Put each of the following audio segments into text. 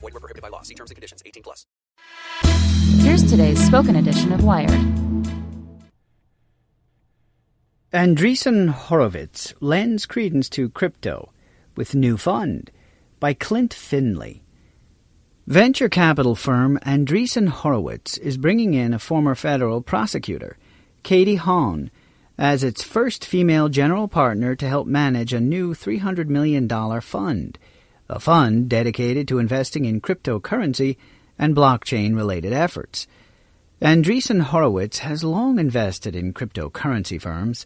Void were prohibited by law. See terms and conditions. 18 plus. Here's today's spoken edition of Wired. Andreessen Horowitz lends credence to crypto with new fund by Klint Finley. Venture capital firm Andreessen Horowitz is bringing in a former federal prosecutor, Katie Haun, as its first female general partner to help manage a new $300 million fund, a fund dedicated to investing in cryptocurrency and blockchain related efforts. Andreessen Horowitz has long invested in cryptocurrency firms,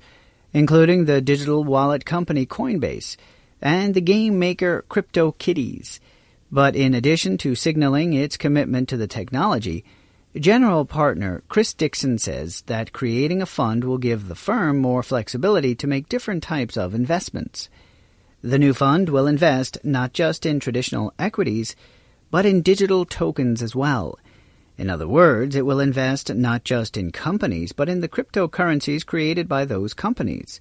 including the digital wallet company Coinbase and the game maker CryptoKitties. But in addition to signaling its commitment to the technology, General partner Chris Dixon says that creating a fund will give the firm more flexibility to make different types of investments. The new fund will invest not just in traditional equities, but in digital tokens as well. In other words, it will invest not just in companies, but in the cryptocurrencies created by those companies.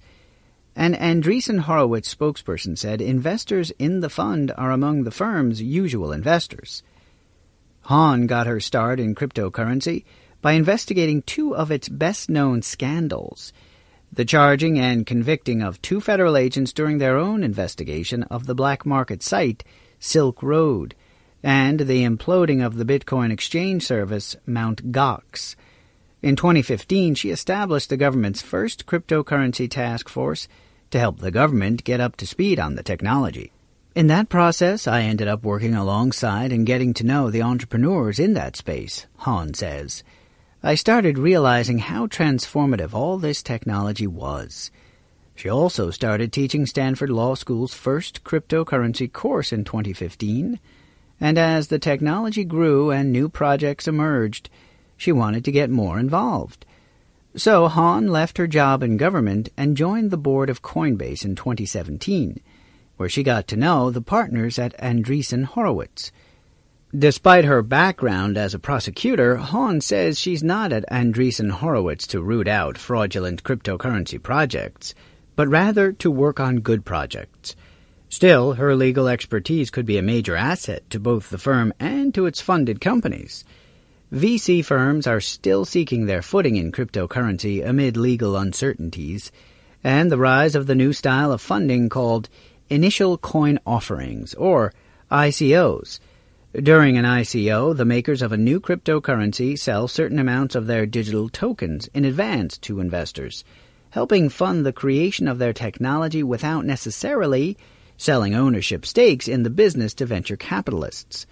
An Andreessen Horowitz spokesperson said investors in the fund are among the firm's usual investors. Haun got her start in cryptocurrency by investigating two of its best known scandals the charging and convicting of two federal agents during their own investigation of the black market site Silk Road and the imploding of the Bitcoin exchange service Mt. Gox. In 2015, she established the government's first cryptocurrency task force to help the government get up to speed on the technology. In that process, I ended up working alongside and getting to know the entrepreneurs in that space, Haun says. I started realizing how transformative all this technology was. She also started teaching Stanford Law School's first cryptocurrency course in 2015, and as the technology grew and new projects emerged, she wanted to get more involved. So Haun left her job in government and joined the board of Coinbase in 2017, where she got to know the partners at Andreessen Horowitz. Despite her background as a prosecutor, Haun says she's not at Andreessen Horowitz to root out fraudulent cryptocurrency projects, but rather to work on good projects. Still, her legal expertise could be a major asset to both the firm and to its funded companies. VC firms are still seeking their footing in cryptocurrency amid legal uncertainties, and the rise of the new style of funding called initial coin offerings, or ICOs. During an ICO, the makers of a new cryptocurrency sell certain amounts of their digital tokens in advance to investors, helping fund the creation of their technology without necessarily selling ownership stakes in the business to venture capitalists.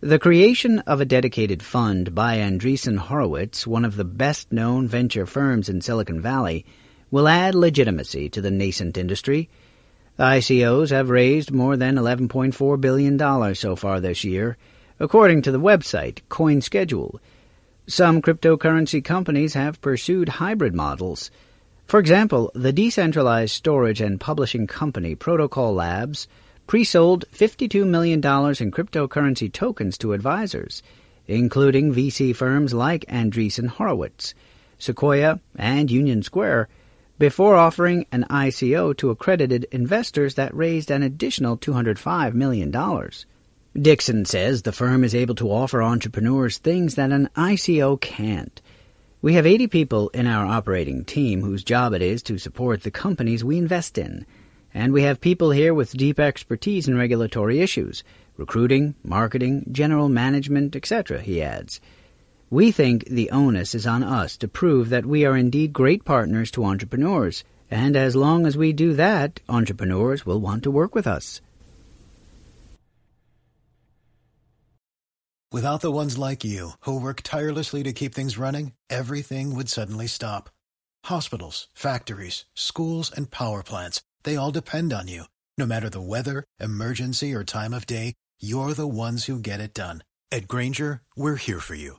The creation of a dedicated fund by Andreessen Horowitz, one of the best known venture firms in Silicon Valley, will add legitimacy to the nascent industry. ICOs have raised more than $11.4 billion so far this year, according to the website CoinSchedule. Some cryptocurrency companies have pursued hybrid models. For example, the decentralized storage and publishing company Protocol Labs pre-sold $52 million in cryptocurrency tokens to advisors, including VC firms like Andreessen Horowitz, Sequoia, and Union Square, before offering an ICO to accredited investors that raised an additional $205 million. Dixon says the firm is able to offer entrepreneurs things that an ICO can't. We have 80 people in our operating team whose job it is to support the companies we invest in. And we have people here with deep expertise in regulatory issues, recruiting, marketing, general management, etc., he adds. We think the onus is on us to prove that we are indeed great partners to entrepreneurs, and as long as we do that, entrepreneurs will want to work with us. Without the ones like you, who work tirelessly to keep things running, everything would suddenly stop. Hospitals, factories, schools, and power plants, they all depend on you. No matter the weather, emergency, or time of day, you're the ones who get it done. At Grainger, we're here for you